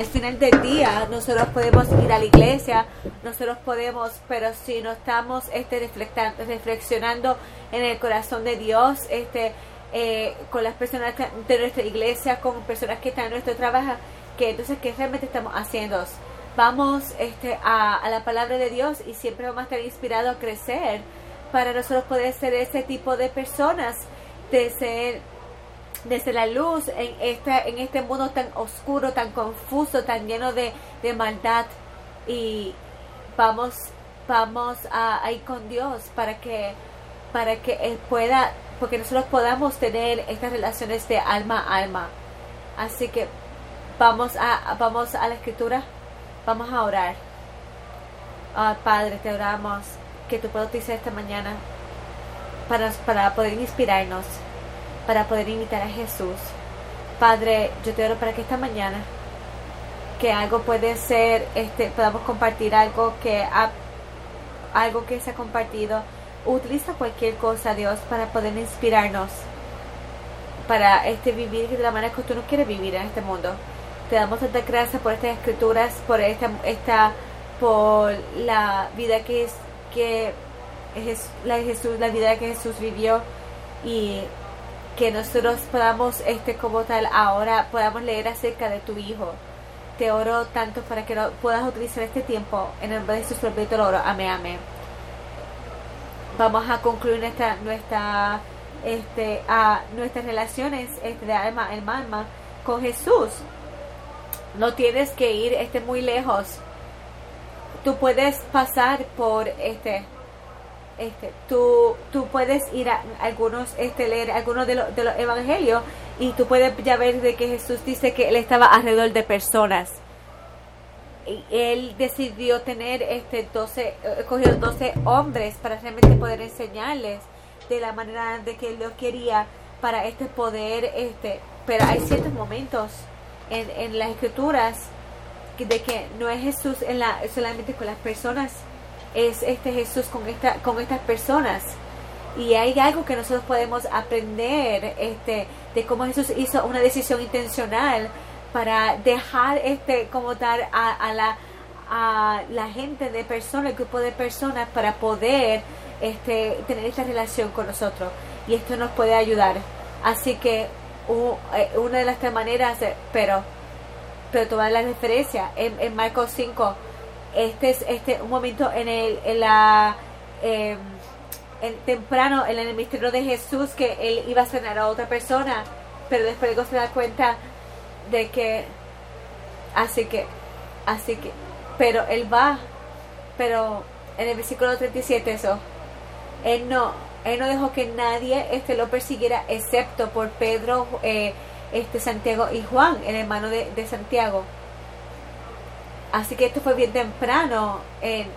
al final del día nosotros podemos ir a la iglesia, nosotros podemos, pero si no estamos este, reflexionando en el corazón de Dios, este, eh, con las personas de nuestra iglesia, con personas que están en nuestro trabajo, que entonces, ¿qué realmente estamos haciendo? Vamos este, a, a la palabra de Dios y siempre vamos a estar inspirados a crecer para nosotros poder ser ese tipo de personas, de ser desde la luz en este, en este mundo tan oscuro, tan confuso, tan lleno de, de maldad. Y vamos, vamos a, ir con Dios para que, para que Él pueda, porque nosotros podamos tener estas relaciones de alma a alma. Así que vamos a, vamos a la escritura, vamos a orar. Ah, Padre, te oramos que tú puedas utilizar esta mañana para, para poder inspirarnos para poder imitar a Jesús. Padre, yo te oro para que esta mañana que algo puede ser, este, podamos compartir algo que ha, algo que se ha compartido. Utiliza cualquier cosa, Dios, para poder inspirarnos, para este vivir de la manera que tú nos quieres vivir en este mundo. Te damos tanta gracias por estas escrituras, por esta, esta por la vida que es que es la Jesús, la vida que Jesús vivió y que nosotros podamos, este como tal, ahora podamos leer acerca de tu Hijo. Te oro tanto para que puedas utilizar este tiempo en el nombre de Jesús, te lo oro. Amén, amén. Vamos a concluir nuestra, nuestra, este, a nuestras relaciones este, de alma, alma, alma con Jesús. No tienes que ir este, muy lejos. Tú puedes pasar por este este, tú, tú puedes ir a algunos, este, leer algunos de, los de los evangelios y tú puedes ya ver de que Jesús dice que él estaba alrededor de personas. Y él decidió tener este 12, escogió 12 hombres para realmente poder enseñarles de la manera de que él lo quería para este poder, este, pero hay ciertos momentos en, en las escrituras de que no es Jesús en la, solamente con las personas es este Jesús con, esta, con estas personas. Y hay algo que nosotros podemos aprender este, de cómo Jesús hizo una decisión intencional para dejar este como tal a, la a la gente de personas, el grupo de personas para poder este, tener esta relación con nosotros. Y esto nos puede ayudar. Así que eh, una de las maneras, pero, pero tomar la referencia en, en Marcos 5, este es este un momento en el en la em, en, temprano en el ministerio de Jesús que él iba a cenar a otra persona pero después se da cuenta de que así que así que pero él va pero en el versículo 37 eso él no él no dejó que nadie este lo persiguiera excepto por Pedro eh, este Santiago y Juan el hermano de Santiago Así que esto fue bien temprano, en,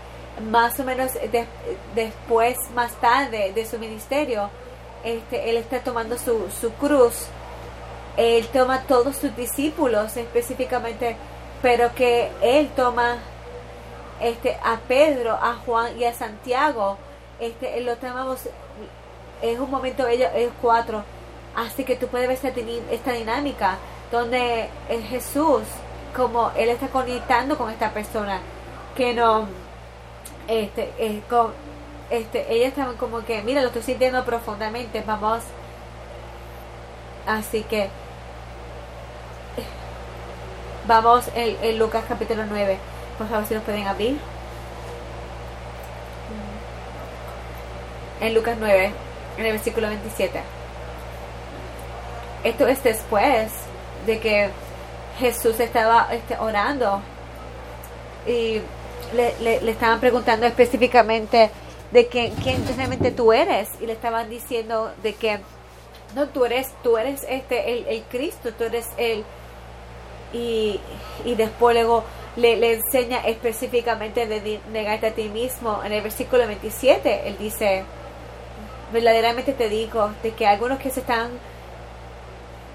más o menos después, más tarde de su ministerio. Este, él está tomando su, su cruz. Él toma todos sus discípulos específicamente, pero que él toma este, a Pedro, a Juan y a Santiago. Este, él lo tomamos, es un momento, ellos, cuatro. Así que tú puedes ver esta, esta dinámica donde es Jesús como él está conectando con esta persona que no este es con este ellos estaban como que mira lo estoy sintiendo profundamente vamos así que vamos en, Lucas capítulo 9 por favor si nos pueden abrir. En Lucas 9 en el versículo 27 esto es después de que Jesús estaba este, orando y le, le, estaban preguntando específicamente de que, quién realmente tú eres y le estaban diciendo de que no tú eres tú eres este el, el Cristo tú eres él y, y después luego le, le, enseña específicamente de negarte a ti mismo. En el versículo 27 él dice verdaderamente te digo de que algunos que se están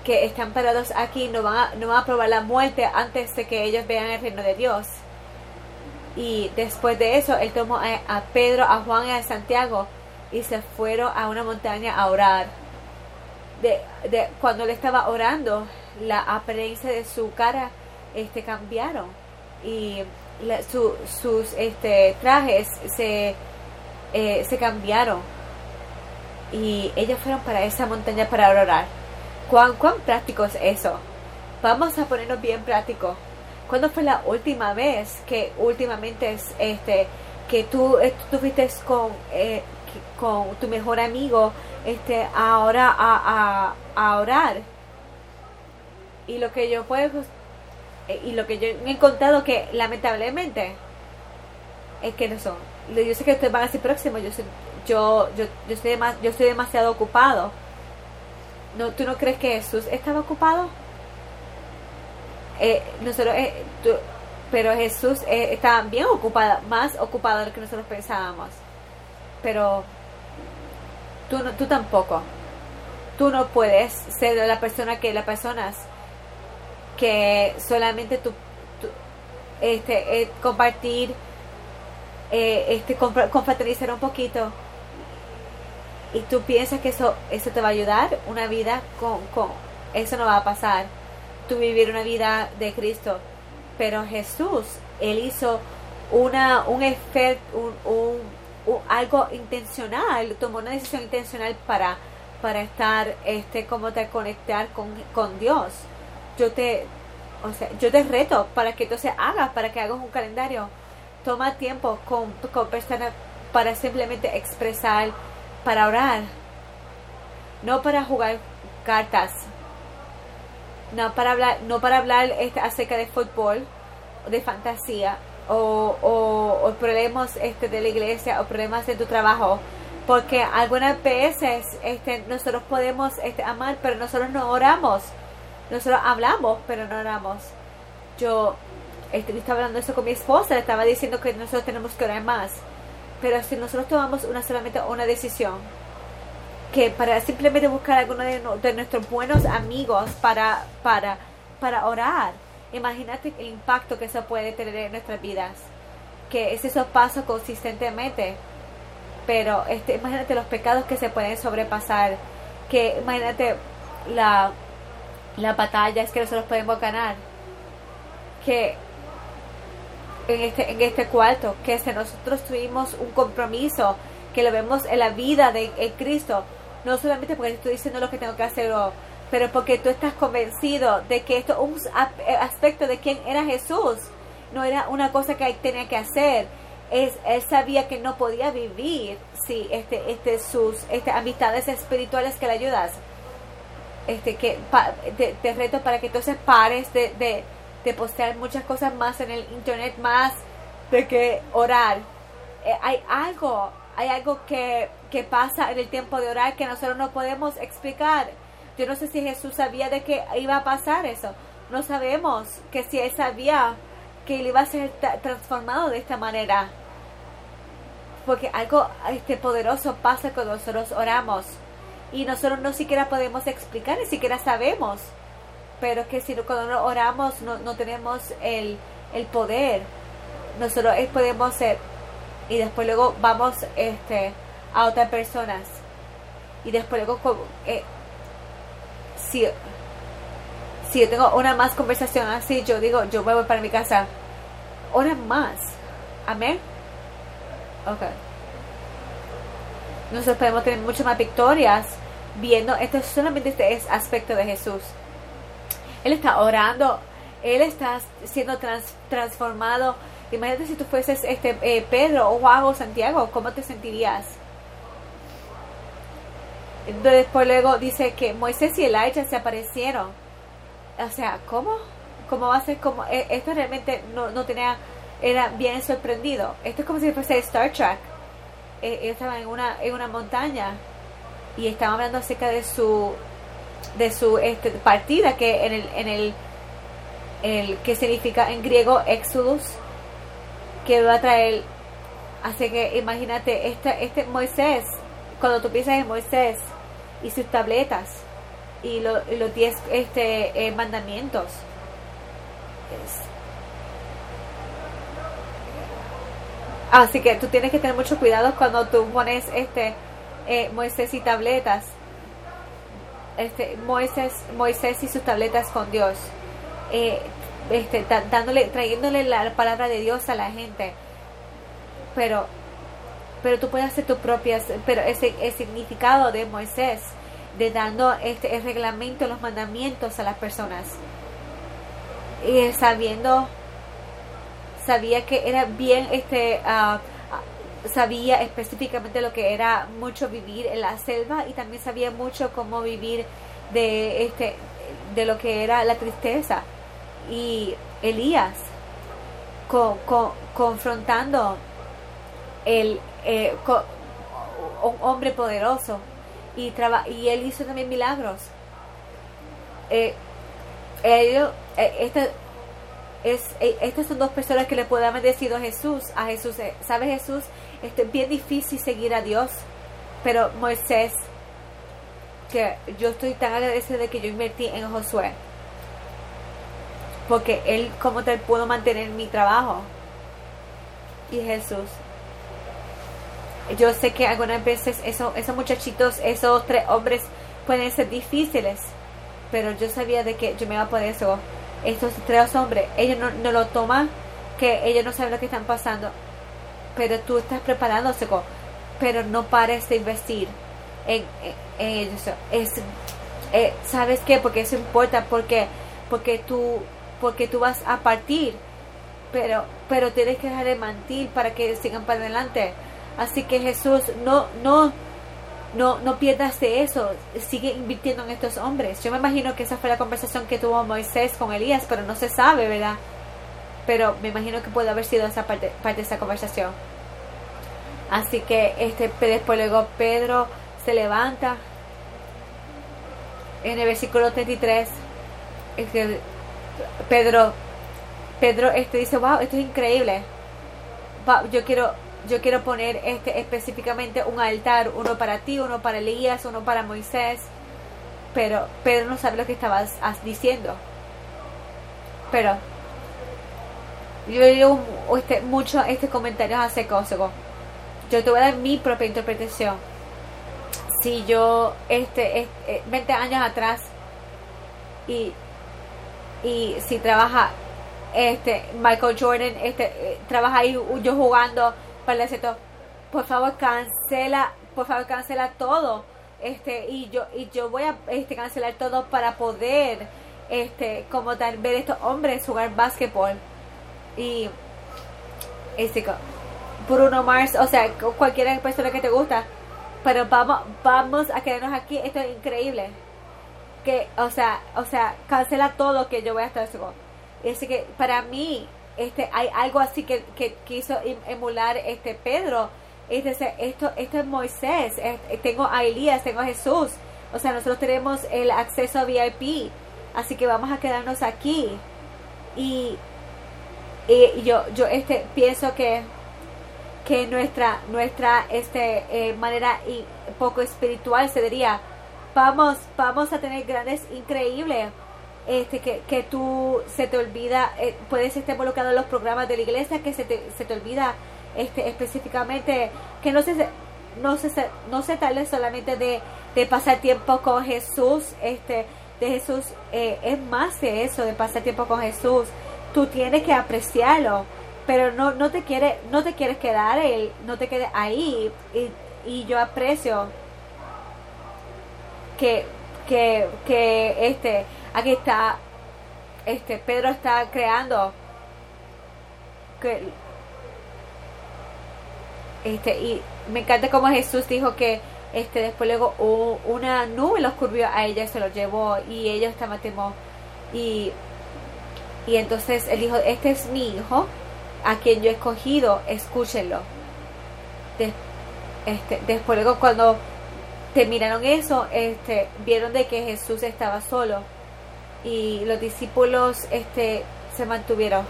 que están parados aquí no van, a, no van a probar la muerte antes de que ellos vean el reino de Dios. Y después de eso, él tomó a, Pedro, a Juan y a Santiago y se fueron a una montaña a orar. De, de, cuando él estaba orando, la apariencia de su cara este, cambiaron y sus este, trajes se, eh, se cambiaron y ellos fueron para esa montaña para orar. ¿Cuán, ¿Cuán práctico es eso? Vamos a ponernos bien prácticos. ¿Cuándo fue la última vez que últimamente es este que tú estuviste con eh, con tu mejor amigo este ahora a, a, orar y lo que yo puedo eh, y lo que yo he encontrado que lamentablemente es que no son yo sé que ustedes van a decir próximo yo yo yo yo estoy yo estoy demasiado ocupado no tú no crees que Jesús estaba ocupado. Eh, nosotros eh, pero Jesús eh, estaba bien ocupado más ocupado de lo que nosotros pensábamos. Pero tú, no, tú tampoco. Tú no puedes ser la persona que las personas que solamente tú, este, compartir, este, confraternizar un poquito y tú piensas que eso, eso te va a ayudar una vida con, con eso no va a pasar. Tú vivir una vida de Cristo. Pero Jesús, Él hizo una, un efecto, algo intencional, tomó una decisión intencional para, para estar, este, como te conectar con, con Dios. Yo te, o sea, yo te reto para que entonces hagas, para que hagas un calendario. Toma tiempo con, con personas para simplemente expresar, para orar, no para jugar cartas, no para hablar, no para hablar este, acerca de fútbol, de fantasía, o, problemas este, de la iglesia o problemas de tu trabajo. Porque algunas veces este, nosotros podemos este, amar, pero nosotros no oramos. Nosotros hablamos, pero no oramos. Yo este, estaba hablando eso con mi esposa, estaba diciendo que nosotros tenemos que orar más. Pero si nosotros tomamos una solamente una decisión, que para simplemente buscar a alguno de, nuestros buenos amigos para, para, para orar, Imagínate el impacto que eso puede tener en nuestras vidas. Que es eso pasa consistentemente. Pero este, imagínate los pecados que se pueden sobrepasar. Que imagínate la, la batalla es que nosotros podemos ganar. Que en este, en este cuarto, que si nosotros tuvimos un compromiso, que lo vemos en la vida de Cristo, no solamente porque estoy diciendo lo que tengo que hacer pero porque tú estás convencido de que esto es un eh, aspecto de quién era Jesús, no era una cosa que tenía que hacer. Es, él sabía que no podía vivir si este, este, sus este, amistades espirituales que le ayudas. Este, que te, reto para que entonces pares de, de, de, postear muchas cosas más en el internet, más de que orar. Eh, hay algo, hay algo que, que pasa en el tiempo de orar que nosotros no podemos explicar yo no sé si Jesús sabía de que iba a pasar eso. No sabemos que si él sabía que él iba a ser transformado de esta manera. Porque algo este poderoso pasa cuando nosotros oramos. Y nosotros no siquiera podemos explicar, ni siquiera sabemos. Pero que si cuando oramos no, no tenemos el, el poder. Nosotros podemos ser. Y después luego vamos este, a otras personas. Y después luego eh, si, si yo tengo una más conversación así, yo digo, yo me voy para mi casa. Hora más. Amén. Ok. Nosotros podemos tener muchas más victorias viendo esto solamente este aspecto de Jesús. Él está orando, Él está siendo transformado. Imagínate si tú fueses este eh, Pedro o Juan o Santiago, ¿cómo te sentirías? Después luego dice que Moisés y Elijah se aparecieron. O sea, ¿cómo? ¿Cómo va a ser como? E, esto realmente no, no tenía, era bien sorprendido. Esto es como si fuese Star Trek. Ellos estaban en una, en una montaña y estaban hablando acerca de su de su este, partida que en el en el, el que significa en griego Exodus que va a traer así que imagínate este este Moisés cuando tú piensas en Moisés y sus tabletas y, los diez este, eh, mandamientos. Así que tú tienes que tener mucho cuidado cuando tú pones este eh, Moisés y tabletas. Este, Moisés, Moisés y sus tabletas con Dios. Eh, este, dándole, trayéndole la palabra de Dios a la gente. Pero, pero tú puedes hacer tu propia, pero ese el significado de Moisés, de dando este el reglamento, los mandamientos a las personas. Y sabiendo, sabía que era bien, este, uh, sabía específicamente lo que era mucho vivir en la selva y también sabía mucho cómo vivir de este de lo que era la tristeza. Y Elías confrontando el eh, un hombre poderoso y y él hizo también milagros. Eh, ellos eh, este, es, eh, estas son dos personas que le pueden haber decidido a Jesús a Jesús sabe Jesús este, es bien difícil seguir a Dios, pero Moisés, que yo estoy tan agradecida de que yo invertí en Josué, porque él como tal pudo mantener mi trabajo. Y Jesús. Yo sé que algunas veces esos, esos muchachitos, esos tres hombres pueden ser difíciles, pero yo sabía de que yo me iba a poder eso. Estos tres hombres, ellos no, no lo toman, que ellos no saben lo que están pasando pero tú estás preparándose, pero no pares de investir en, en, eso. Es, eh, ¿Sabes qué? Porque eso importa, porque, porque, tú, porque tú vas a partir, pero, pero tienes que dejar de mantir para que sigan para adelante. Así que Jesús, no, no, no, no pierdas de eso, sigue invirtiendo en estos hombres. Yo me imagino que esa fue la conversación que tuvo Moisés con Elías, pero no se sabe, ¿verdad? pero me imagino que puede haber sido esa parte, parte de esa conversación. Así que este después luego Pedro se levanta en el versículo 33 este, Pedro Pedro este dice wow esto es increíble yo quiero yo quiero poner este específicamente un altar uno para ti uno para Elías uno para Moisés. Pero Pedro no sabe lo que estabas diciendo. Pero yo digo este, mucho este comentario hace cosas yo te voy a dar mi propia interpretación. Si yo este, 20 eh, años atrás y y si trabaja este Michael Jordan este eh, trabaja ahí yo jugando el por favor cancela por favor cancela todo este y yo y yo voy a este cancelar todo para poder este como tal ver estos hombres jugar básquetbol y este Bruno Mars, o sea, cualquier persona que te gusta, pero vamos vamos a quedarnos aquí, esto es increíble. Que, o sea, o sea, cancela todo que yo voy a estar seguro. Así que para mí este hay algo así que, que quiso em, emular este Pedro. Este, esto esto es Moisés, tengo a Elías, tengo a Jesús. O sea, nosotros tenemos el acceso a VIP. Así que vamos a quedarnos aquí. Y y yo yo este pienso que que nuestra nuestra este eh, manera y poco espiritual se diría vamos vamos a tener grandes increíbles este que, que tú se te olvida eh, puedes estar involucrado en los programas de la iglesia que se te, se te olvida este específicamente que no se no se no se tarde solamente de, de pasar tiempo con Jesús este de Jesús eh, es más de eso de pasar tiempo con Jesús. Tú tienes que apreciarlo, pero no, no te quiere, no te quieres quedar él, no te quedes ahí. Y, y yo aprecio que, que, que este, aquí está, este, Pedro está creando que este y me encanta como Jesús dijo que este después luego una nube los curvió a ella se lo llevó y ella estaba temor y y entonces él dijo, este es mi hijo, a quien yo he escogido, escúchenlo. este, después luego cuando terminaron eso, este, vieron de que Jesús estaba solo y los discípulos este, se mantuvieron.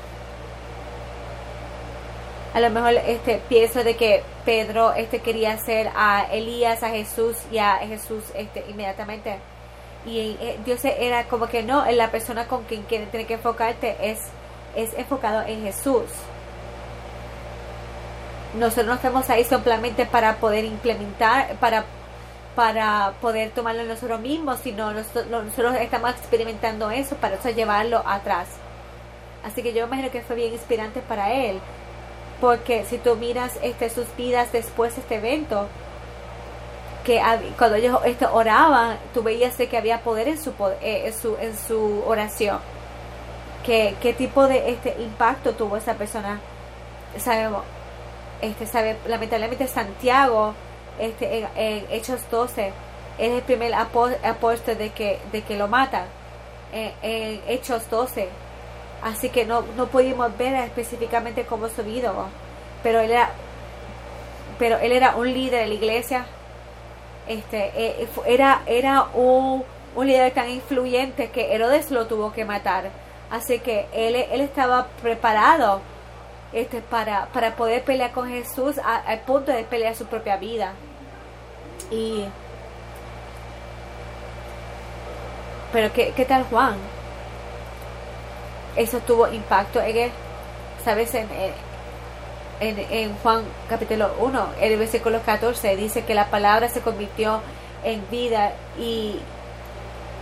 A lo mejor este, pienso de que Pedro este, quería hacer a Elías, a Jesús y a Jesús este, inmediatamente y eh, Dios era como que no, la persona con quien tiene que enfocarte es, es enfocado en Jesús. Nosotros no estamos ahí simplemente para poder implementar, para, para poder tomarlo nosotros mismos, sino nosotros, estamos experimentando eso para llevarlo atrás. Así que yo imagino que fue bien inspirante para él. Porque si tú miras este, sus vidas después de este evento, que cuando ellos este, oraban, tú veías que había poder en su, eh, en su, en su oración. ¿Qué, qué tipo de este impacto tuvo esa persona? Sabemos, este, sabe, lamentablemente Santiago, este, en, Hechos 12, es el primer apóstol de que, de que lo mata en, en, Hechos 12. Así que no, no pudimos ver específicamente cómo su vida, pero él era, pero él era un líder de la iglesia, este, eh, era, era un, un líder tan influyente que Herodes lo tuvo que matar. Así que él, él estaba preparado este, para, para poder pelear con Jesús al punto de pelear su propia vida. Y pero ¿qué, qué tal Juan? Eso tuvo impacto en él. ¿Sabes? En, en, en Juan capítulo 1, el versículo 14, dice que la palabra se convirtió en vida y,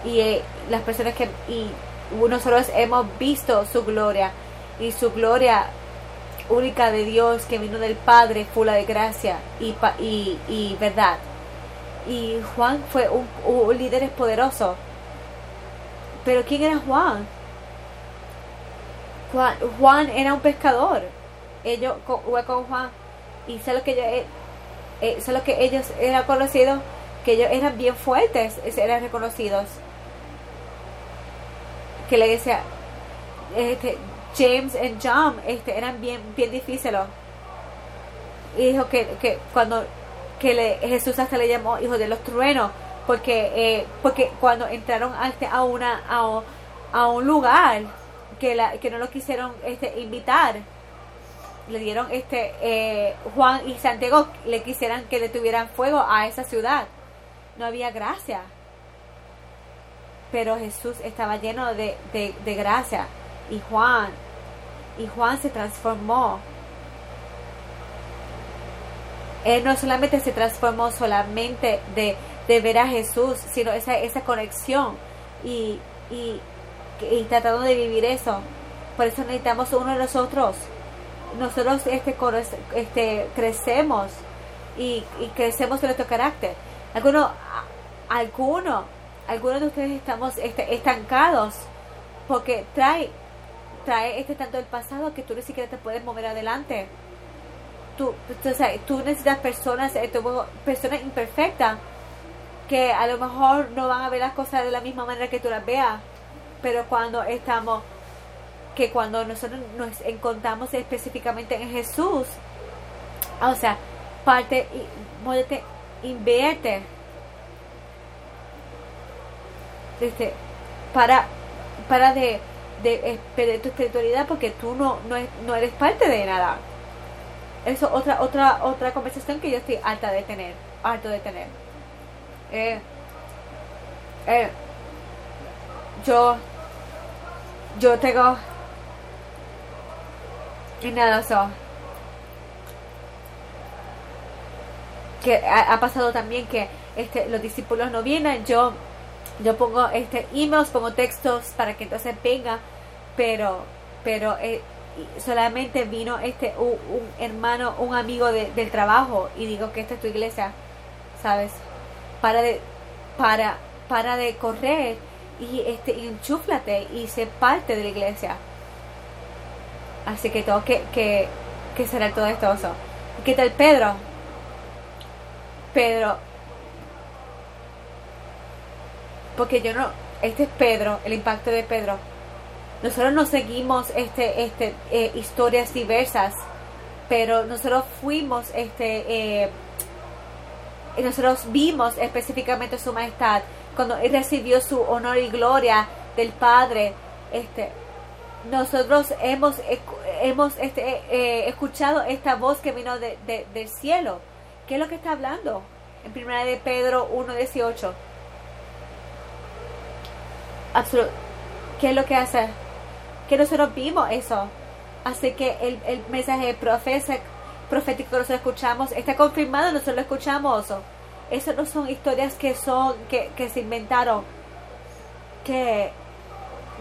y eh, las personas que y nosotros hemos visto su gloria y su gloria única de Dios que vino del Padre, full de gracia y, y, y verdad. Y Juan fue un, un, líder poderoso. Pero ¿quién era Juan? Juan, Juan era un pescador. Ellos con, con Juan y sé lo que ellos, eh, eh sé lo que ellos eran conocidos, que ellos eran bien fuertes, eran reconocidos. Que le decía, este, James y John este, eran bien, bien difíciles. Y dijo que, que cuando que le, Jesús hasta le llamó hijo de los truenos, porque, eh, porque cuando entraron a, una, a, a, un lugar que, la, que no lo quisieron este, invitar, le dieron este eh, Juan y Santiago le quisieran que le tuvieran fuego a esa ciudad. No había gracia. Pero Jesús estaba lleno de, de, de gracia. Y Juan y Juan se transformó. Él no solamente se transformó solamente de, de ver a Jesús, sino esa, esa conexión y, y, y, tratando de vivir eso. Por eso necesitamos uno de nosotros. Nosotros este, este, crecemos y, y crecemos en nuestro carácter. Algunos, algunos, algunos de ustedes estamos este, estancados porque trae trae este tanto del pasado que tú ni siquiera te puedes mover adelante. Tú, o sea, tú necesitas personas, eh, personas imperfectas que a lo mejor no van a ver las cosas de la misma manera que tú las veas, pero cuando estamos, que cuando nosotros nos encontramos específicamente en Jesús, o sea, parte muévete, invierte, este, para, para de de perder tu espiritualidad porque tú no, no, no eres parte de nada. Eso otra otra otra conversación que yo estoy alta de tener, harto de tener. Eh, eh, yo yo tengo y nada eso que ha, ha, pasado también que este los discípulos no vienen yo yo pongo este emails pongo textos para que entonces venga pero pero eh, solamente vino este un, hermano un amigo de, del trabajo y digo que esta es tu iglesia sabes para de para para de correr y este enchúflate y sé parte de la iglesia. Así que tengo que que, que ser todo esto ¿qué tal Pedro? Pedro. Porque yo no este es Pedro el impacto de Pedro nosotros no seguimos este, este, eh, historias diversas, pero nosotros fuimos, este, eh, nosotros vimos específicamente su majestad cuando recibió su honor y gloria del Padre. Este, nosotros hemos, hemos este, eh, escuchado esta voz que vino de, del cielo. ¿Qué es lo que está hablando? En primera de Pedro 1.18. Absolut ¿Qué es lo que hace? Que nosotros vimos eso. Así que el, el mensaje profético, profético que nosotros escuchamos está confirmado, nosotros lo escuchamos. Eso no son historias que son que, que se inventaron. Que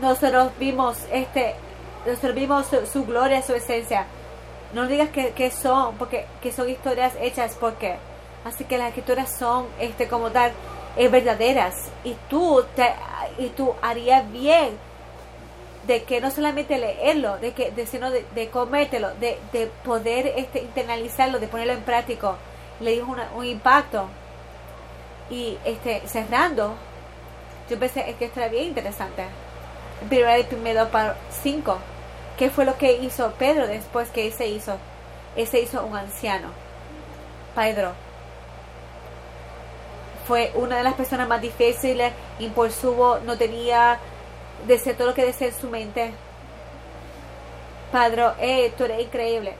nosotros vimos este nosotros vimos su, gloria, su esencia. No digas que, que son, porque que son historias hechas porque. Así que las escrituras son este como tal eh, verdaderas y tú te, y tú harías bien de que no solamente leerlo, de que de, sino de, de comértelo, de, de poder este internalizarlo, de ponerlo en práctico. Le dio una- un impacto. Y este cerrando, yo pensé es que esto era bien interesante. Primero de primero para 5. ¿Qué fue lo que hizo Pedro después que se hizo? Él se hizo un anciano. Pedro fue una de las personas más difíciles, impulsivo, no tenía deseo todo lo que desea en su mente. Padre, eh, tú eres increíble.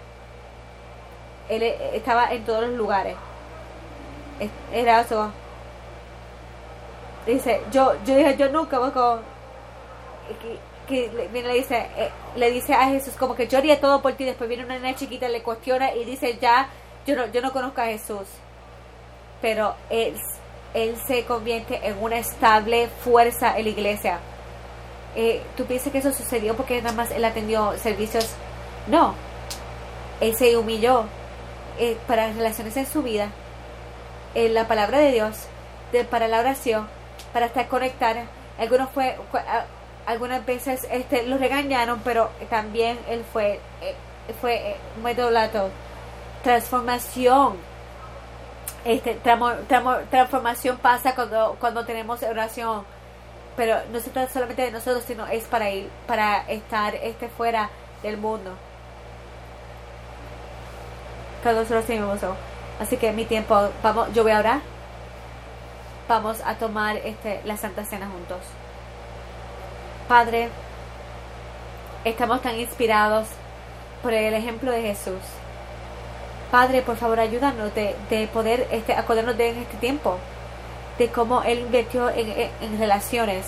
Él eh, estaba en todos los lugares. Es- Era eso. Dice, yo, yo dije, yo nunca voy con que, le dice eh, le dice a Jesús como que yo haría todo por ti después viene una nena chiquita le cuestiona y dice ya yo no yo no conozco a Jesús pero él él se convierte en una estable fuerza en la iglesia Eh, tú piensas que eso sucedió porque nada más él atendió servicios no. Él se humilló. Eh, para relaciones en su vida en la palabra de Dios para la oración para estar conectada. Algunos fue algunas veces este lo regañaron pero también él fue eh, fue eh, metodolato transformación. Este tramo- tramo- transformación pasa cuando cuando tenemos oración pero no se trata solamente de nosotros sino es para ir para estar este fuera del mundo nosotros tenemos eso. así que mi tiempo vamos yo voy a orar vamos a tomar este la santa cena juntos Padre, estamos tan inspirados por el ejemplo de Jesús. Padre, por favor, ayúdanos de, de poder este, acordarnos de en este tiempo, de cómo Él invirtió en, en- relaciones,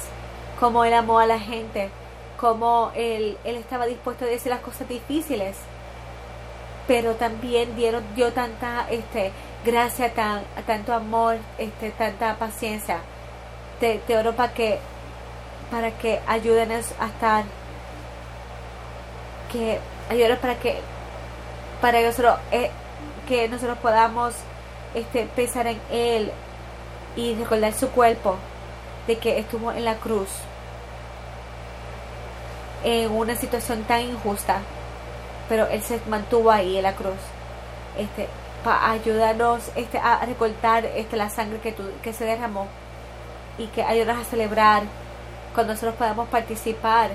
cómo Él amó a la gente, cómo Él, él estaba dispuesto a decir las cosas difíciles, pero también dieron, dio tanta este, gracia, tan, tanto amor, este, tanta paciencia. Te, te oro para que para que ayúdenos a estar que ayúdenos para que para que nosotros eh, que nosotros podamos este pensar en él y recordar su cuerpo de que estuvo en la cruz en una situación tan injusta pero él se mantuvo ahí en la cruz este para ayudarnos este a recortar este la sangre que, tu- que se derramó y que ayudarnos a celebrar cuando nosotros podamos participar,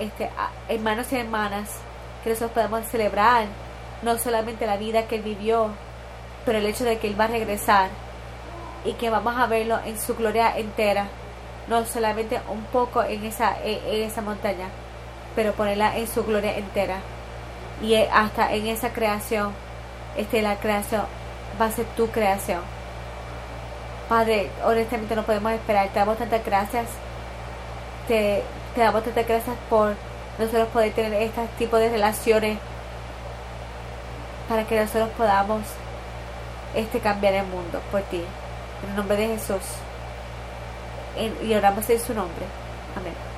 este, hermanos y hermanas, que nosotros podamos celebrar no solamente la vida que él vivió, pero el hecho de que él va a regresar y que vamos a verlo en su gloria entera, no solamente un poco en esa, en, esa montaña, pero ponerla en su gloria entera. Y hasta en esa creación, este, la creación va a ser tu creación. Padre, honestamente no podemos esperar. Te damos tantas gracias te, te damos tantas gracias por nosotros poder tener este tipo de relaciones para que nosotros podamos este cambiar el mundo por ti. En el nombre de Jesús. Y oramos en su nombre. Amén.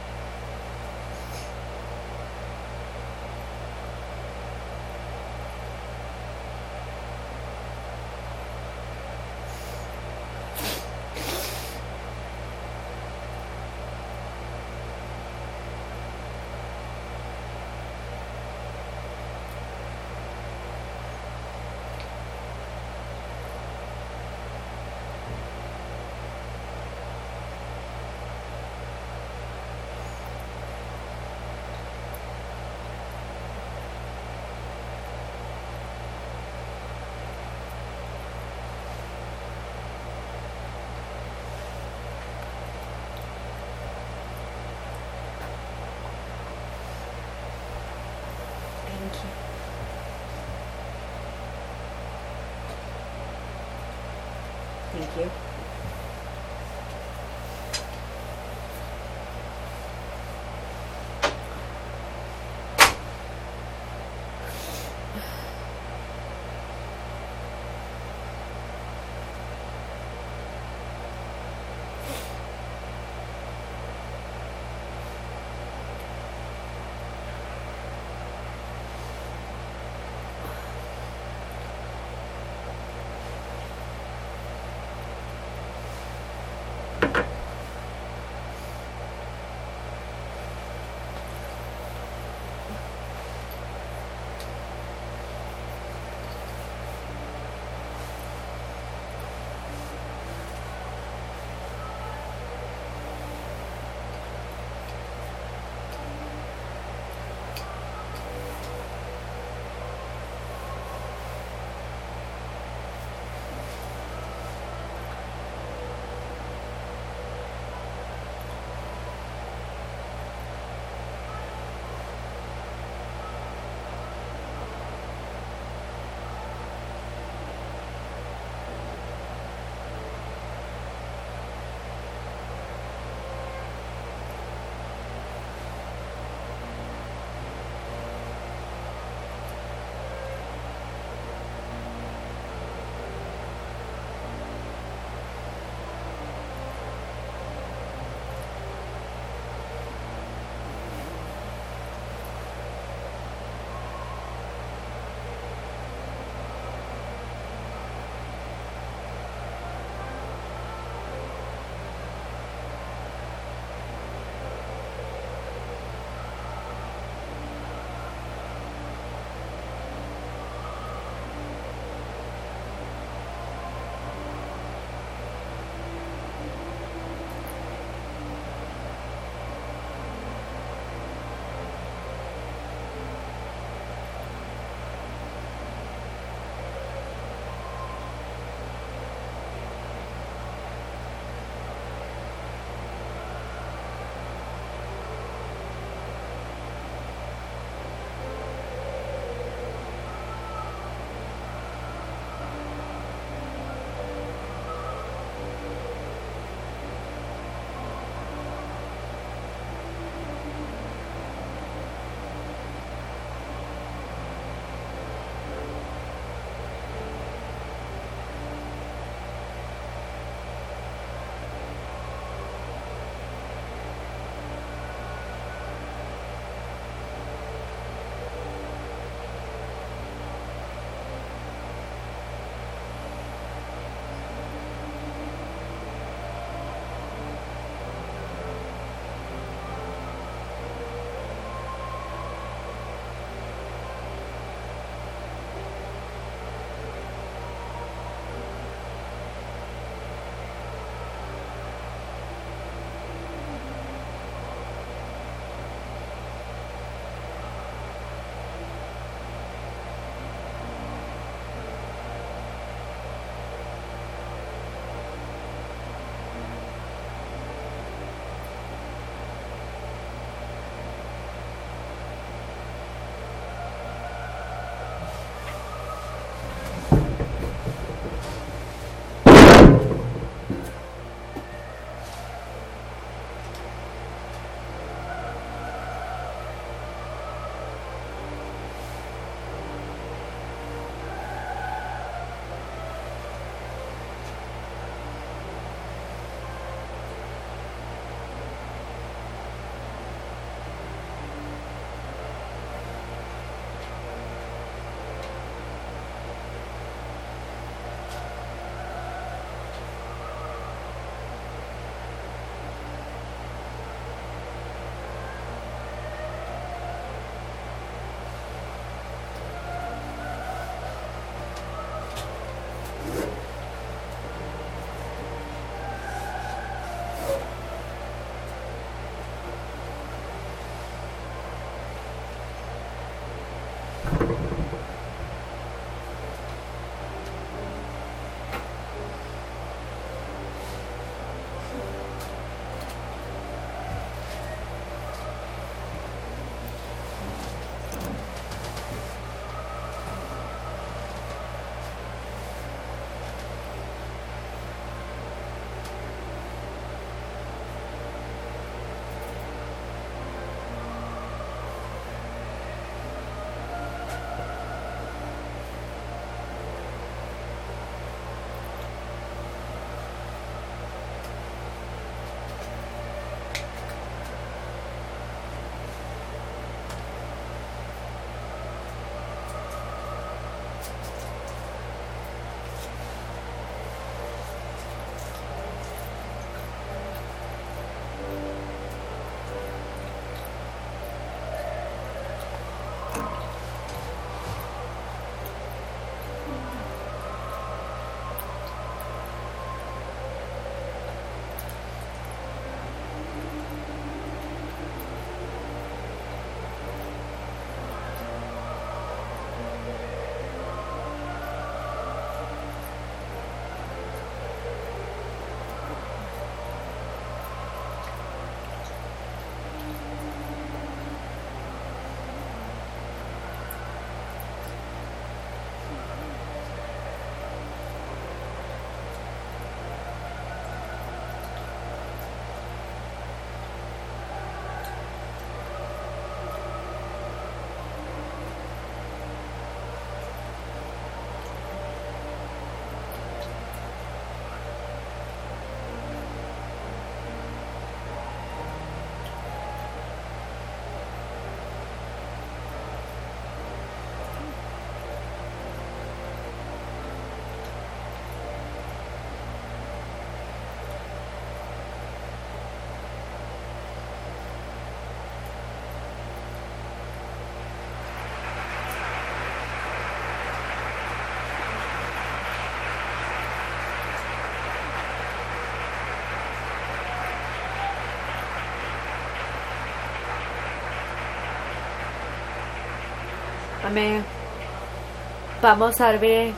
Amén. Vamos a ver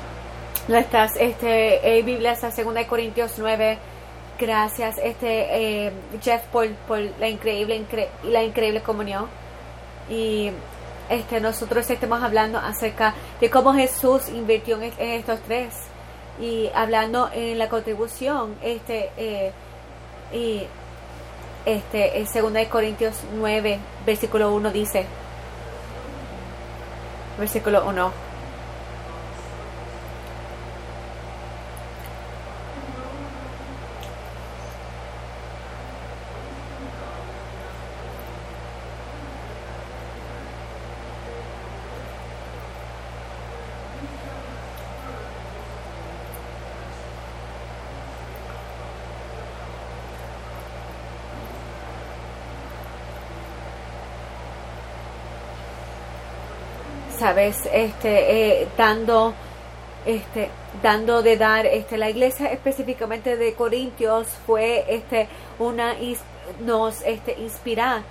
nuestras este, eh, Biblias a 2 Corintios 9. Gracias, este eh, Jeff, por, por la increíble, la increíble comunión. Y este, nosotros estamos hablando acerca de cómo Jesús invirtió en, estos tres. Y hablando en la contribución, este, eh, y este, en 2 Corintios 9, versículo 1 dice, versículo 1. Sabes este eh, dando este dando de dar este la iglesia específicamente de Corintios fue este una nos este inspira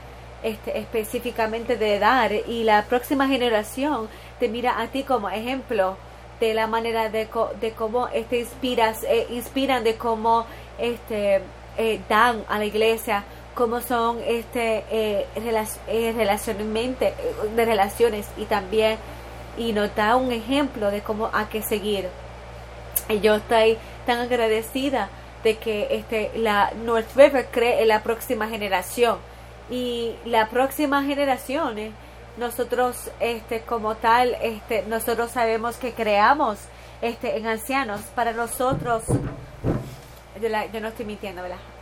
este específicamente de dar. Y la próxima generación te mira a ti como ejemplo de la manera de, de cómo este inspiras eh, inspiran de cómo este eh, dan a la iglesia cómo son este eh, eh relacionalmente eh, de relaciones y también y nos da un ejemplo de cómo hay que seguir. Y yo estoy tan agradecida de que este la North River cree en la próxima generación. Y la próxima generación eh, nosotros este como tal este nosotros sabemos que creamos este en ancianos. Para nosotros yo, yo no estoy mintiendo verdad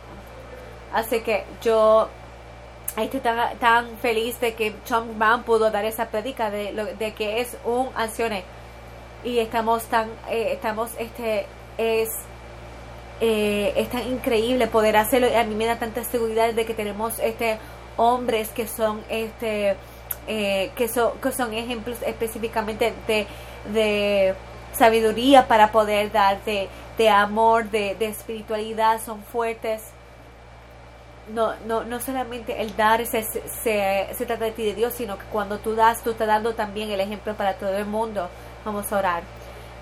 Así que yo estoy tan, tan feliz de que John Brown pudo dar esa predica de, de que es un ancione y estamos tan eh, estamos este es eh, es tan increíble poder hacerlo. Y a mí me da tanta seguridad de que tenemos este hombres que son este eh, que son que son ejemplos específicamente de, de sabiduría para poder dar de, de amor de, de espiritualidad. Son fuertes no, no, no solamente el dar se, se, se, trata de ti de Dios, sino que cuando tú das, tú estás dando también el ejemplo para todo el mundo. Vamos a orar.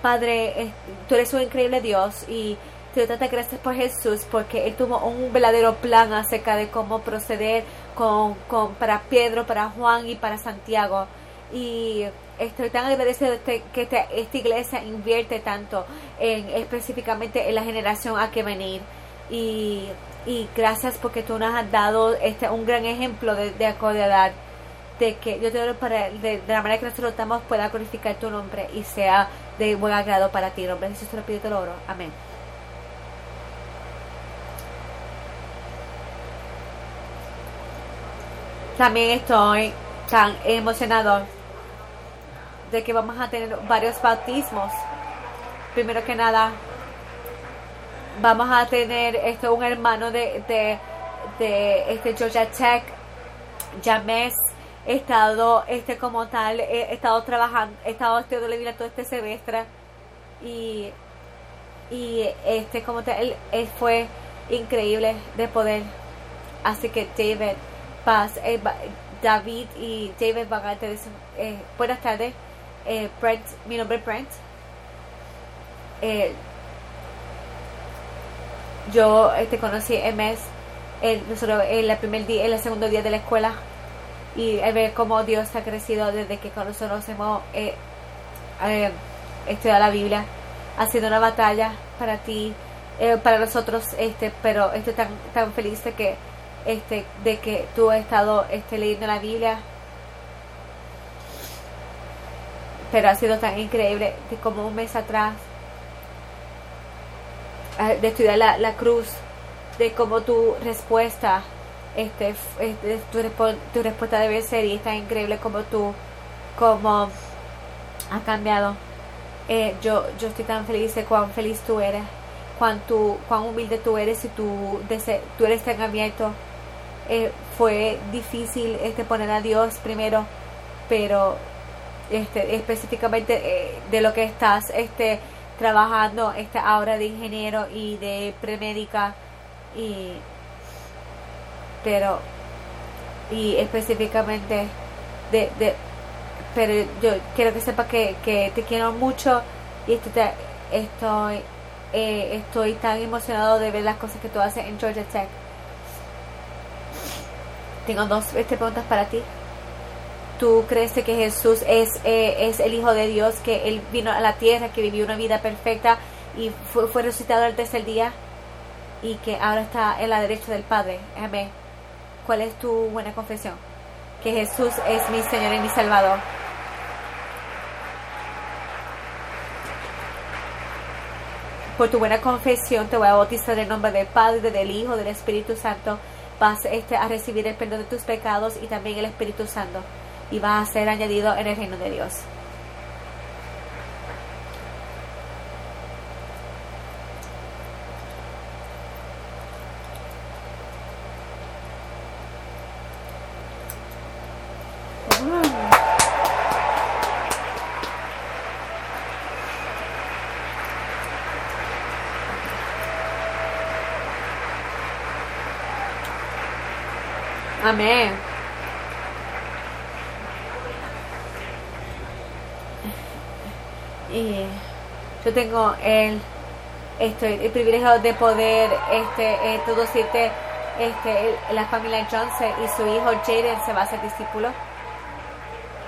Padre, tú eres un increíble Dios y te doy gracias por Jesús porque Él tuvo un verdadero plan acerca de cómo proceder con, con, para Pedro, para Juan y para Santiago. Y estoy tan agradecido de este, que esta, esta iglesia invierte tanto en específicamente en la generación a que venir. Y y gracias porque tú nos has dado este un gran ejemplo de, de acordar de que yo te doy para de, la manera que nosotros estamos pueda glorificar tu nombre y sea de buen agrado para ti. Nombre de Jesús te lo pido te lo oro. Amén. También estoy tan emocionado de que vamos a tener varios bautismos. Primero que nada, vamos a tener este un hermano de, de, de este Georgia Tech, James, estado este como tal, he, estado trabajando, he estado estudiando todo este semestre y, y este como tal, él, fue increíble de poder. Así que David, Paz, eh, David y David van a tener eh, buenas tardes. Eh, Brent, mi nombre es Brent. Yo este, conocí a mes el, nosotros, primer día, el segundo día de la escuela y ver cómo Dios ha crecido desde que nosotros hemos eh, eh, estudiado la Biblia. Ha sido una batalla para ti, eh, para nosotros, este, pero estoy tan, tan feliz de que, este, de que tú has estado este, leyendo la Biblia. Pero ha sido tan increíble de como un mes atrás de estudiar la, la cruz, de cómo tu respuesta, este, este tu, tu, respuesta debe ser y está increíble como tú, como ha cambiado. Eh, yo, yo estoy tan feliz de cuán feliz tú eres, cuán, tú, cuán humilde tú eres y tú, tú eres tan abierto. Eh, fue difícil este poner a Dios primero, pero este específicamente eh, de lo que estás este trabajando esta ahora de ingeniero y de premédica y pero y específicamente de, de pero yo quiero que sepa que, que te quiero mucho y estoy, estoy, eh, estoy tan emocionado de ver las cosas que tú haces en Georgia Tech. Tengo dos este, preguntas para ti. ¿Tú crees que Jesús es, eh, es el Hijo de Dios, que Él vino a la tierra, que vivió una vida perfecta y fue, fue resucitado el tercer día y que ahora está en la derecha del Padre? Amén. ¿Cuál es tu buena confesión? Que Jesús es mi Señor y mi Salvador. Por tu buena confesión te voy a bautizar en el nombre del Padre, del Hijo, del Espíritu Santo. Vas este, a recibir el perdón de tus pecados y también el Espíritu Santo. Y vas a ser añadido en el reino de Dios. Amén. Y yo tengo el, este, el privilegio de poder este, eh, introducirte este, la familia Johnson y su hijo Jaden se va a hacer discípulo.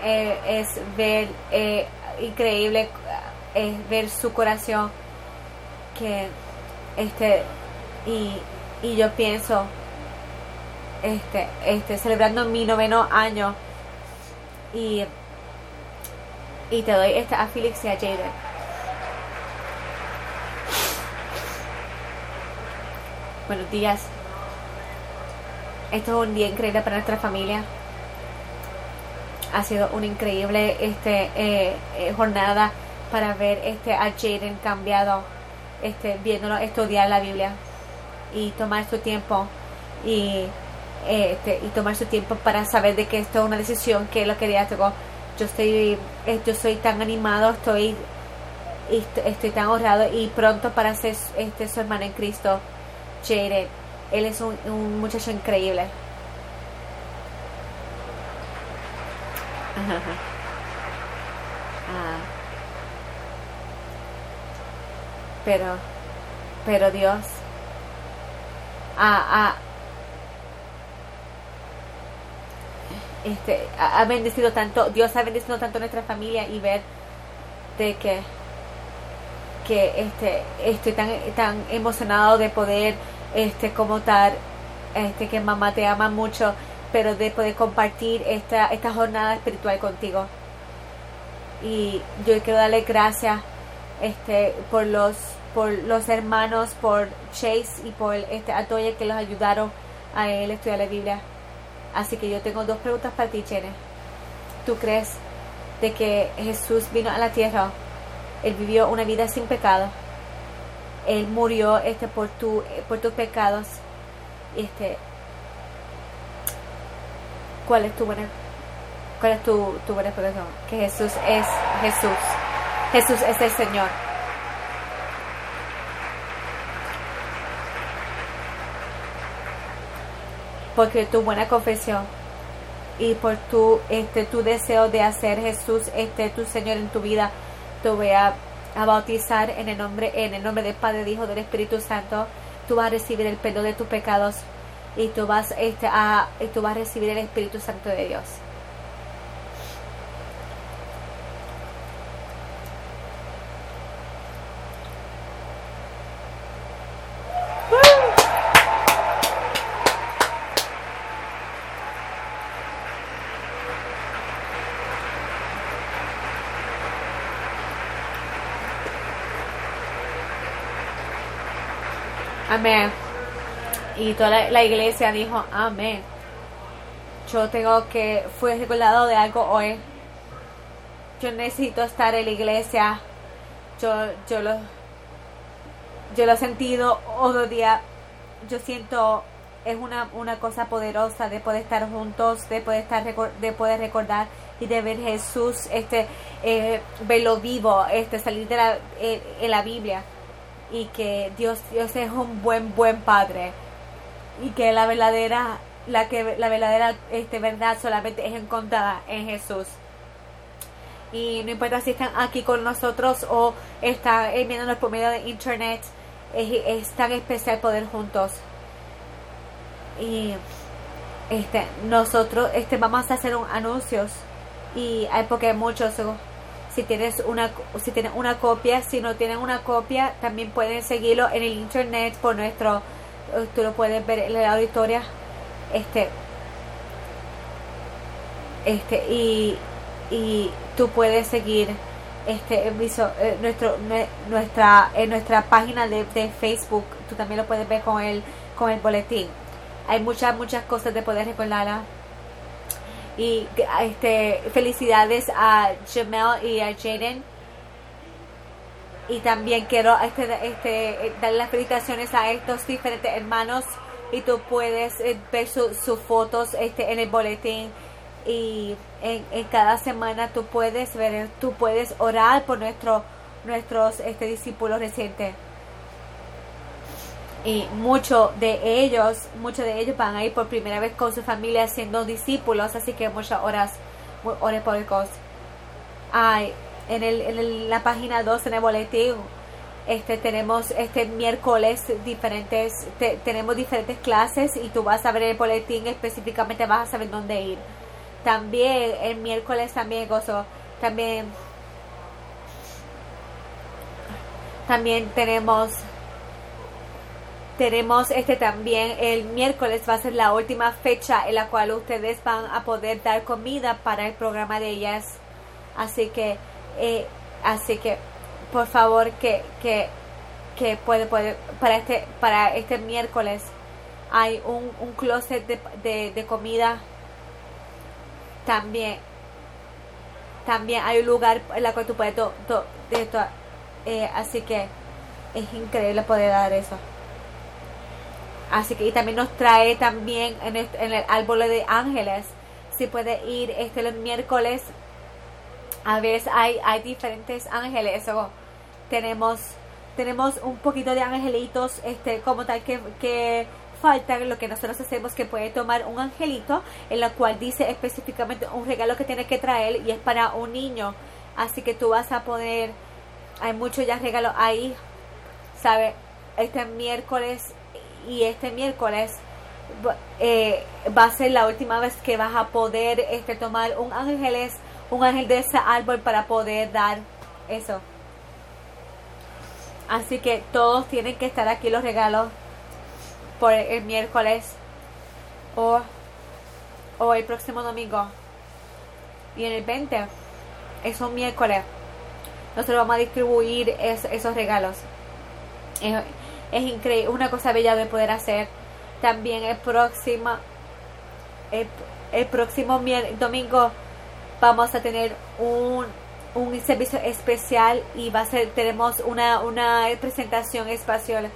Eh, es ver eh, increíble es ver su corazón que este y, y yo pienso este, este, celebrando mi noveno año y, y te doy esta a Felix y a Jaden. Buenos días. Esto es un día increíble para nuestra familia. Ha sido una increíble este, eh, eh, jornada para ver este, a Jaden cambiado, este, viéndolo estudiar la Biblia y tomar su tiempo y este, y tomar su tiempo para saber de que esto es una decisión que lo quería. Yo estoy, eh, yo soy tan animado, estoy, estoy tan honrado y pronto para ser este su hermano en Cristo, Jaden. Él es un, un muchacho increíble. Ah. Pero, pero Dios, ah, ah, este, ha bendecido tanto, Dios ha bendecido tanto nuestra familia y ver de que que este estoy tan tan emocionado de poder este como tal este que mamá te ama mucho pero de poder compartir esta esta jornada espiritual contigo y yo quiero darle gracias este por los por los hermanos por Chase y por este Atoya que los ayudaron a él estudiar la Biblia Así que yo tengo dos preguntas para ti, Chene. ¿Tú crees de que Jesús vino a la tierra? Él vivió una vida sin pecado. Él murió este por tu por tus pecados. Este ¿Cuál es tu buena cuál es tu, tu buena explicación? Que Jesús es Jesús. Jesús es el Señor. porque tu buena confesión y por tu este tu deseo de hacer Jesús este tu Señor en tu vida te voy a, bautizar en el nombre en el nombre del Padre, del Hijo, del Espíritu Santo. Tú vas a recibir el perdón de tus pecados y tú vas este a y tú vas a recibir el Espíritu Santo de Dios. Amén. Y toda la, iglesia dijo, amén. Yo tengo que, fue recordado de algo hoy. Yo necesito estar en la iglesia. Yo, yo lo, yo lo he sentido otro día. Yo siento, es una, una cosa poderosa de poder estar juntos, de poder estar, de poder recordar y de ver Jesús, este, eh, verlo vivo, este, salir de la, eh, en la Biblia y que Dios, Dios es un buen, buen padre. Y que la verdadera, la que la verdadera este, verdad solamente es encontrada en Jesús. y no importa si están aquí con nosotros o están viéndonos por medio de internet es, tan especial poder juntos. Y este nosotros este vamos a hacer un, anuncios. Y hay porque hay muchos si tienes una si tienen una copia si no tienen una copia también pueden seguirlo en el internet por nuestro tú lo puedes ver en la auditoria este este y, y tú puedes seguir este eh, nuestro nuestra en nuestra página de, de, Facebook. Tú también lo puedes ver con el con el boletín. Hay muchas muchas cosas de poder recordarla y este felicidades a Jamel y a Jaden. Y también quiero este, este dar las felicitaciones a estos diferentes hermanos. Y tú puedes eh, ver sus fotos este en el boletín. Y en, cada semana tú puedes ver, tú puedes orar por nuestro, nuestros este, discípulos recientes. Y muchos de ellos, muchos de ellos van a ir por primera vez con su familia siendo discípulos, así que muchas horas, oren por el Ay, en, el, en la página 2 en el boletín este tenemos este miércoles diferentes tenemos diferentes clases y tú vas a ver el boletín específicamente vas a saber dónde ir también el miércoles también gozo. También también tenemos tenemos este también el miércoles va a ser la última fecha en la cual ustedes van a poder dar comida para el programa de ellas. Así que eh, así que por favor que que que puede, puede para este para este miércoles hay un, un closet de, de, comida. También también hay un lugar en la cual tú puedes de eh, así que es increíble poder dar eso así que y también nos trae también en, en el árbol de ángeles. Si puede ir este los miércoles a veces hay hay diferentes ángeles. O tenemos tenemos un poquito de angelitos este como tal que, que falta lo que nosotros hacemos que puede tomar un angelito en la cual dice específicamente un regalo que tiene que traer y es para un niño. Así que tú vas a poder hay muchos ya regalos ahí sabe este miércoles y este miércoles eh, va a ser la última vez que vas a poder este tomar un ángeles un ángel de ese árbol para poder dar eso así que todos tienen que estar aquí los regalos por el miércoles o, o el próximo domingo. Y en el 20 es un miércoles. Nosotros vamos a distribuir esos regalos. Es, es increíble, una cosa bella de poder hacer. También el próximo, el, próximo domingo vamos a tener un, un servicio especial y va a ser, tenemos una, una presentación espacial.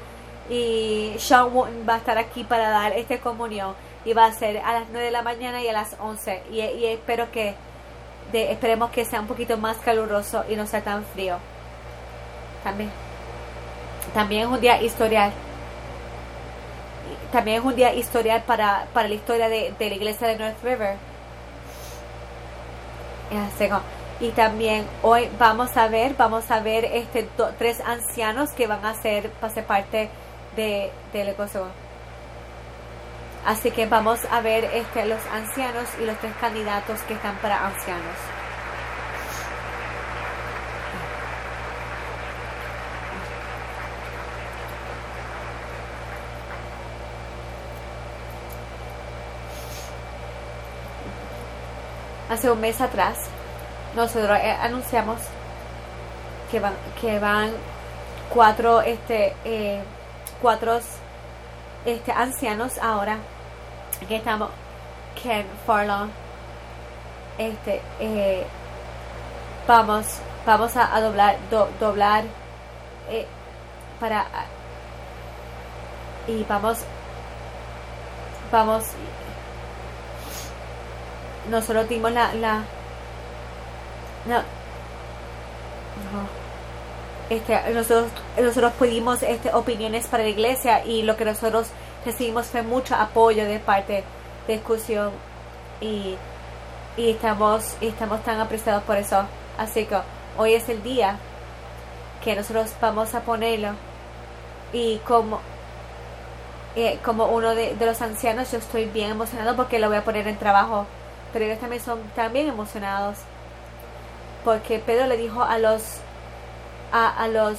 Y Sean Wooten va a estar aquí para dar esta comunión. Y va a ser a las 9 de la mañana y a las 11 y, espero que esperemos que sea un poquito más caluroso y no sea tan frío. También también es un día historial también es un día historial para, para la historia de, la iglesia de North River y también hoy vamos a ver vamos a ver este tres ancianos que van a ser ser parte de, del Kosovo. Así que vamos a ver este, los ancianos y los tres candidatos que están para ancianos. Hace un mes atrás nosotros eh, anunciamos que van, que van cuatro este, eh, cuatro este, ancianos ahora que estamos Ken Farlong este eh, vamos vamos a, doblar doblar eh, para y vamos vamos nosotros dimos la la no, este, nosotros, nosotros pedimos este, opiniones para la iglesia y lo que nosotros recibimos fue mucho apoyo de parte de discusión y, y estamos, y estamos tan apreciados por eso. Así que hoy es el día que nosotros vamos a ponerlo. Y como, eh, como uno de, los ancianos, yo estoy bien emocionado porque lo voy a poner en trabajo. Pero ellos también son también emocionados. Porque Pedro le dijo a los, a, a los,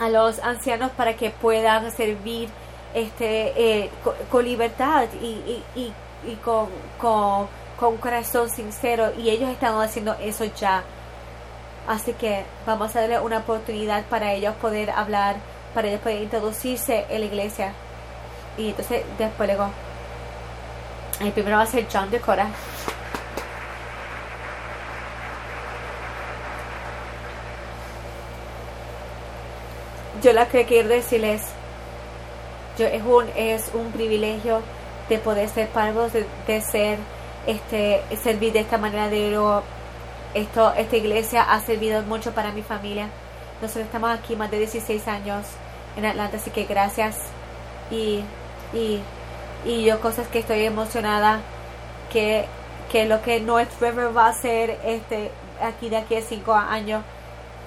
a los ancianos para que puedan servir este, eh, con, libertad y, y, y, con, con, con un corazón sincero. Y ellos están haciendo eso ya. Así que vamos a darle una oportunidad para ellos poder hablar, para ellos poder introducirse en la iglesia. Y entonces después luego, el primero va a ser John de Cora. Yo lo que quiero decirles, yo, es, un, es un privilegio de poder ser parvos, de, de ser, este, servir de esta manera de esto, esta iglesia ha servido mucho para mi familia. Nosotros estamos aquí más de 16 años en Atlanta, así que gracias. Y, y, y yo cosas que estoy emocionada que, que lo que North River va a ser este, aquí de aquí a 5 años.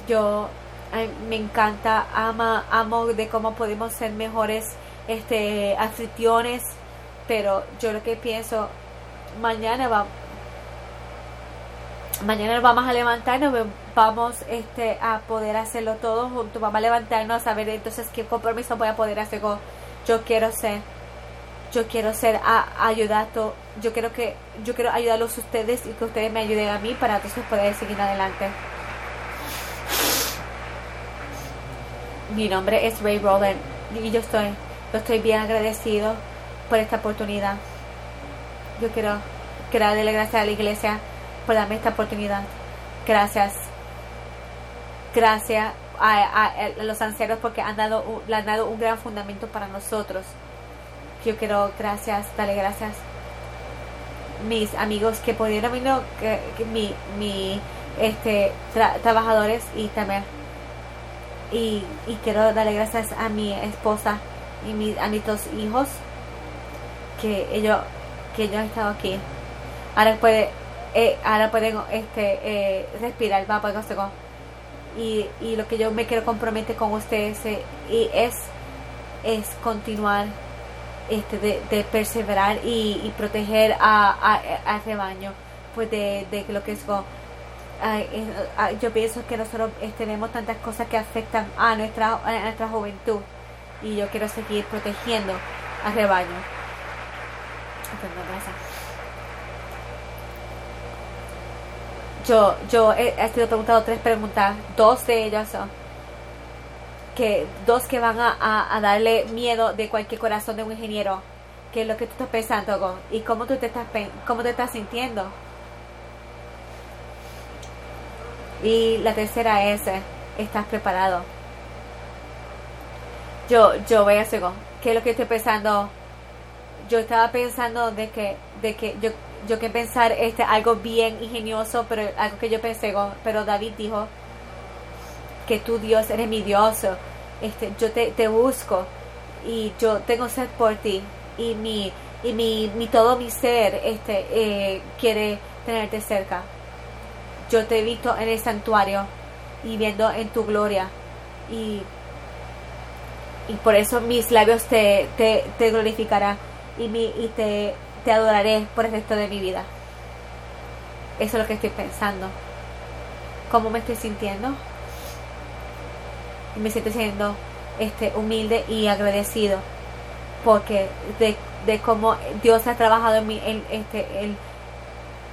Yo me encanta, ama, amo de cómo podemos ser mejores este, anfitriones, pero yo lo que pienso, mañana va, mañana vamos a levantarnos, vamos este, a poder hacerlo todo juntos, vamos a levantarnos a saber entonces qué compromiso voy a poder hacer con, yo quiero ser, yo quiero ser a, ayudado, yo quiero que, yo quiero ayudarlos a ustedes y que ustedes me ayuden a mí para entonces poder seguir adelante. Mi nombre es Ray Roland y yo estoy, yo estoy bien agradecido por esta oportunidad. Yo quiero, quiero darle gracias a la iglesia por darme esta oportunidad. Gracias. Gracias a, los ancianos porque han dado, le han dado un gran fundamento para nosotros. Yo quiero, gracias, darle gracias. Mis amigos que pudieron que, mi, mi este, trabajadores y también. Y, y quiero darle gracias a mi esposa y mis, a mis dos hijos que ellos, que ellos han estado aquí. Ahora puede eh, ahora pueden este, eh, respirar, va, pues, y, y lo que yo me quiero comprometer con ustedes eh, y es, es continuar este, de, perseverar y, y proteger a, a, rebaño pues de, de lo que es yo pienso que nosotros tenemos tantas cosas que afectan a nuestra, a nuestra juventud y yo quiero seguir protegiendo al rebaño. yo, yo he, sido preguntado tres preguntas, dos de ellas son que dos que van a, darle miedo de cualquier corazón de un ingeniero, que es lo que tú estás pensando y cómo tú te estás cómo te estás sintiendo. Y la tercera es, ¿estás preparado? Yo, yo voy a hacer, ¿qué es lo que estoy pensando? Yo estaba pensando de que, de que yo yo que pensar este algo bien ingenioso, pero algo que yo pensé, pero David dijo que tú Dios eres mi Dios, este, yo te, te busco y yo tengo sed por ti y mi y mi, mi todo mi ser este eh, quiere tenerte cerca. Yo te he visto en el santuario y viendo en tu gloria y, y por eso mis labios te, te, te glorificarán y, mi, y te te adoraré por el resto de mi vida. Eso es lo que estoy pensando. ¿Cómo me estoy sintiendo? Me siento siendo este, humilde y agradecido porque de, de cómo Dios ha trabajado en mi, en, este, el,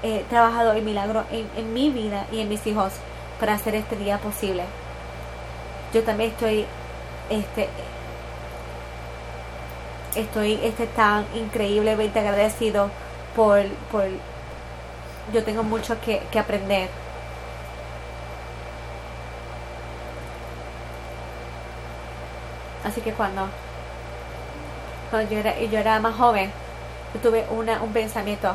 eh, trabajado el milagro en, en mi vida y en mis hijos para hacer este día posible. Yo también estoy este, estoy este, tan increíblemente agradecido por, por yo tengo mucho que, que aprender. Así que cuando, cuando yo, era, yo era más joven, yo tuve una, un pensamiento.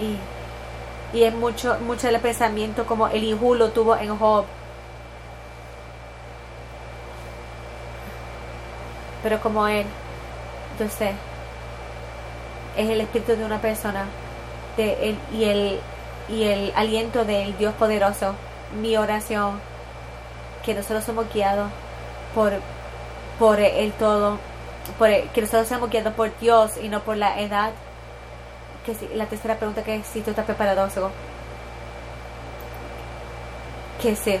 Y, y es mucho, mucho el pensamiento como el hijo lo tuvo en Job Pero como Él, yo sé, es el espíritu de una persona de él, y Él y el aliento del Dios poderoso. Mi oración, que nosotros somos guiados por, por el todo, por que nosotros somos guiados por Dios y no por la edad. Que la tercera pregunta que si tú estás preparado, que sí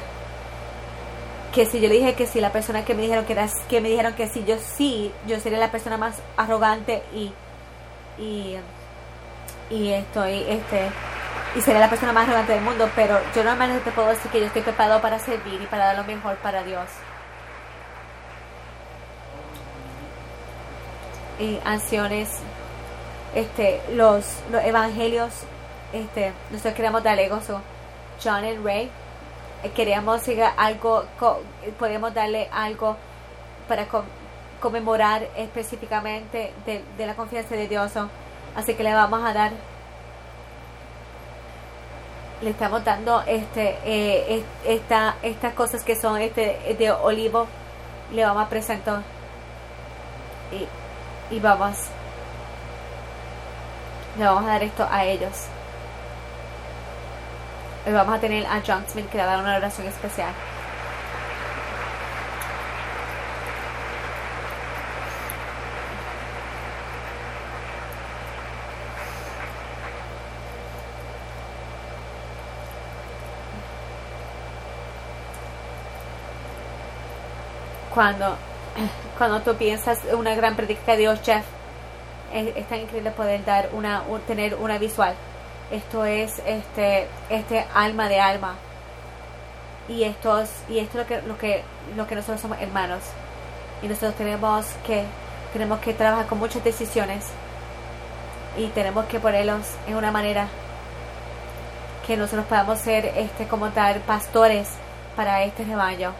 que si yo le dije que si la persona que me dijeron que era que me dijeron que si yo sí yo sería la persona más arrogante y y y estoy este y sería la persona más arrogante del mundo pero yo normalmente te puedo decir que yo estoy preparado para servir y para dar lo mejor para Dios y acciones este los los evangelios este nosotros queremos darle gozo John and Ray. Queríamos algo, podemos darle algo para conmemorar específicamente de, la confianza de Dios. Así que le vamos a dar, le estamos dando este, eh, esta, estas cosas que son este de olivo, le vamos a presentar. Y, y vamos, le vamos a dar esto a ellos. Hoy vamos a tener a John Smith que le va a dar una oración especial. Cuando, cuando tú piensas una gran predica de Dios, Jeff, es, tan increíble poder dar una, tener una visual. Esto es este este alma de alma. Y esto es, y esto es lo que lo que lo que nosotros somos hermanos. Y nosotros tenemos que tenemos que trabajar con muchas decisiones. Y tenemos que ponerlos en una manera que nosotros podamos ser este como tal pastores para este rebaño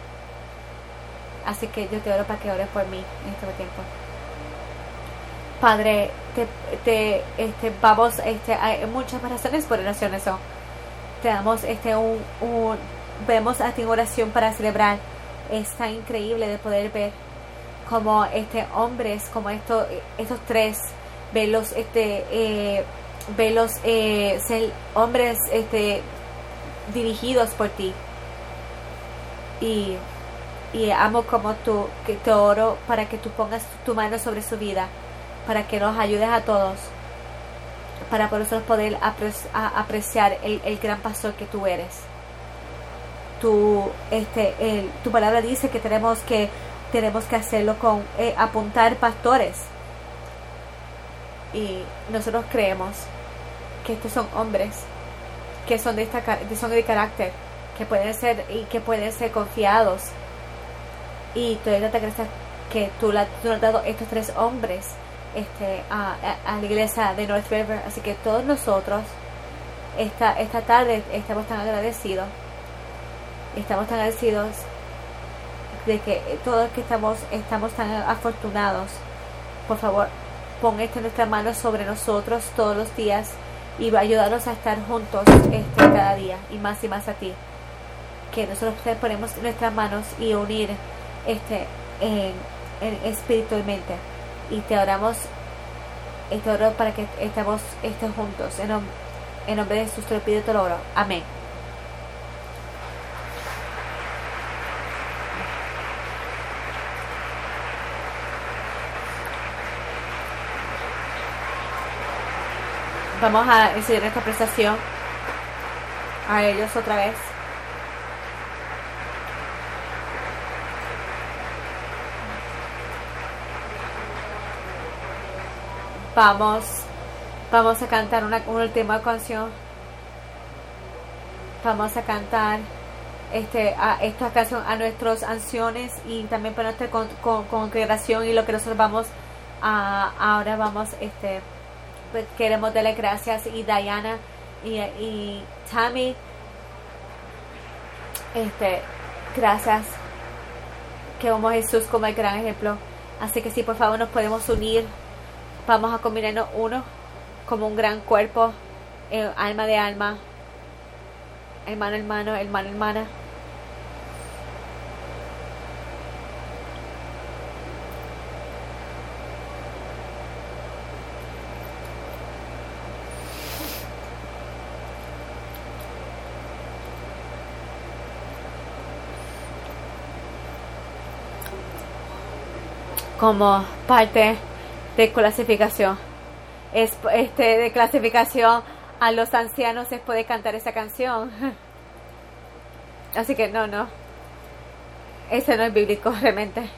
así que yo te oro para que ores por mí en este tiempo Padre, te, este, vamos, este, hay muchas razones por oración eso. Te damos este un, un vemos a ti oración para celebrar. Es tan increíble de poder ver como este hombres, como estos, estos tres, verlos, este, eh, eh, hombres, este, dirigidos por ti. Y, y amo como tú, que te oro para que tú pongas tu mano sobre su vida para que nos ayudes a todos, para nosotros poder apreciar el, gran pastor que tú eres. Tu, este, tu palabra dice que tenemos que, tenemos que hacerlo con eh, apuntar pastores. Y nosotros creemos que estos son hombres que son de, esta, son de carácter, que pueden ser y que pueden ser confiados. Y te crees que tú, la, tú has dado estos tres hombres este, a, la iglesia de North River. Así que todos nosotros esta, esta tarde estamos tan agradecidos. Estamos tan agradecidos de que todos que estamos, estamos tan afortunados. Por favor, pon esto en nuestras manos sobre nosotros todos los días y va a ayudarnos a estar juntos este, cada día y más y más a ti. Que nosotros ponemos nuestras manos y unir este en, en espiritualmente y te oramos y oro para que estemos, estén juntos. En, en nombre de Jesús te lo pido te lo oro. Amén. Vamos a enseñar esta prestación a ellos otra vez. Vamos, vamos a cantar una, última canción. Vamos a cantar este, a esta canción a nuestros ancianos y también para nuestra congregación y lo que nosotros vamos a, ahora vamos, este, pues, queremos darle gracias y Diana y, y Tammy, este, gracias que vamos Jesús como el gran ejemplo. Así que si por favor nos podemos unir vamos a combinarnos uno como un gran cuerpo, eh, alma de alma, hermano, hermano, hermano, hermana. como parte de clasificación. Es, este, de clasificación a los ancianos se puede cantar esa canción. Así que no, no. Ese no es bíblico realmente.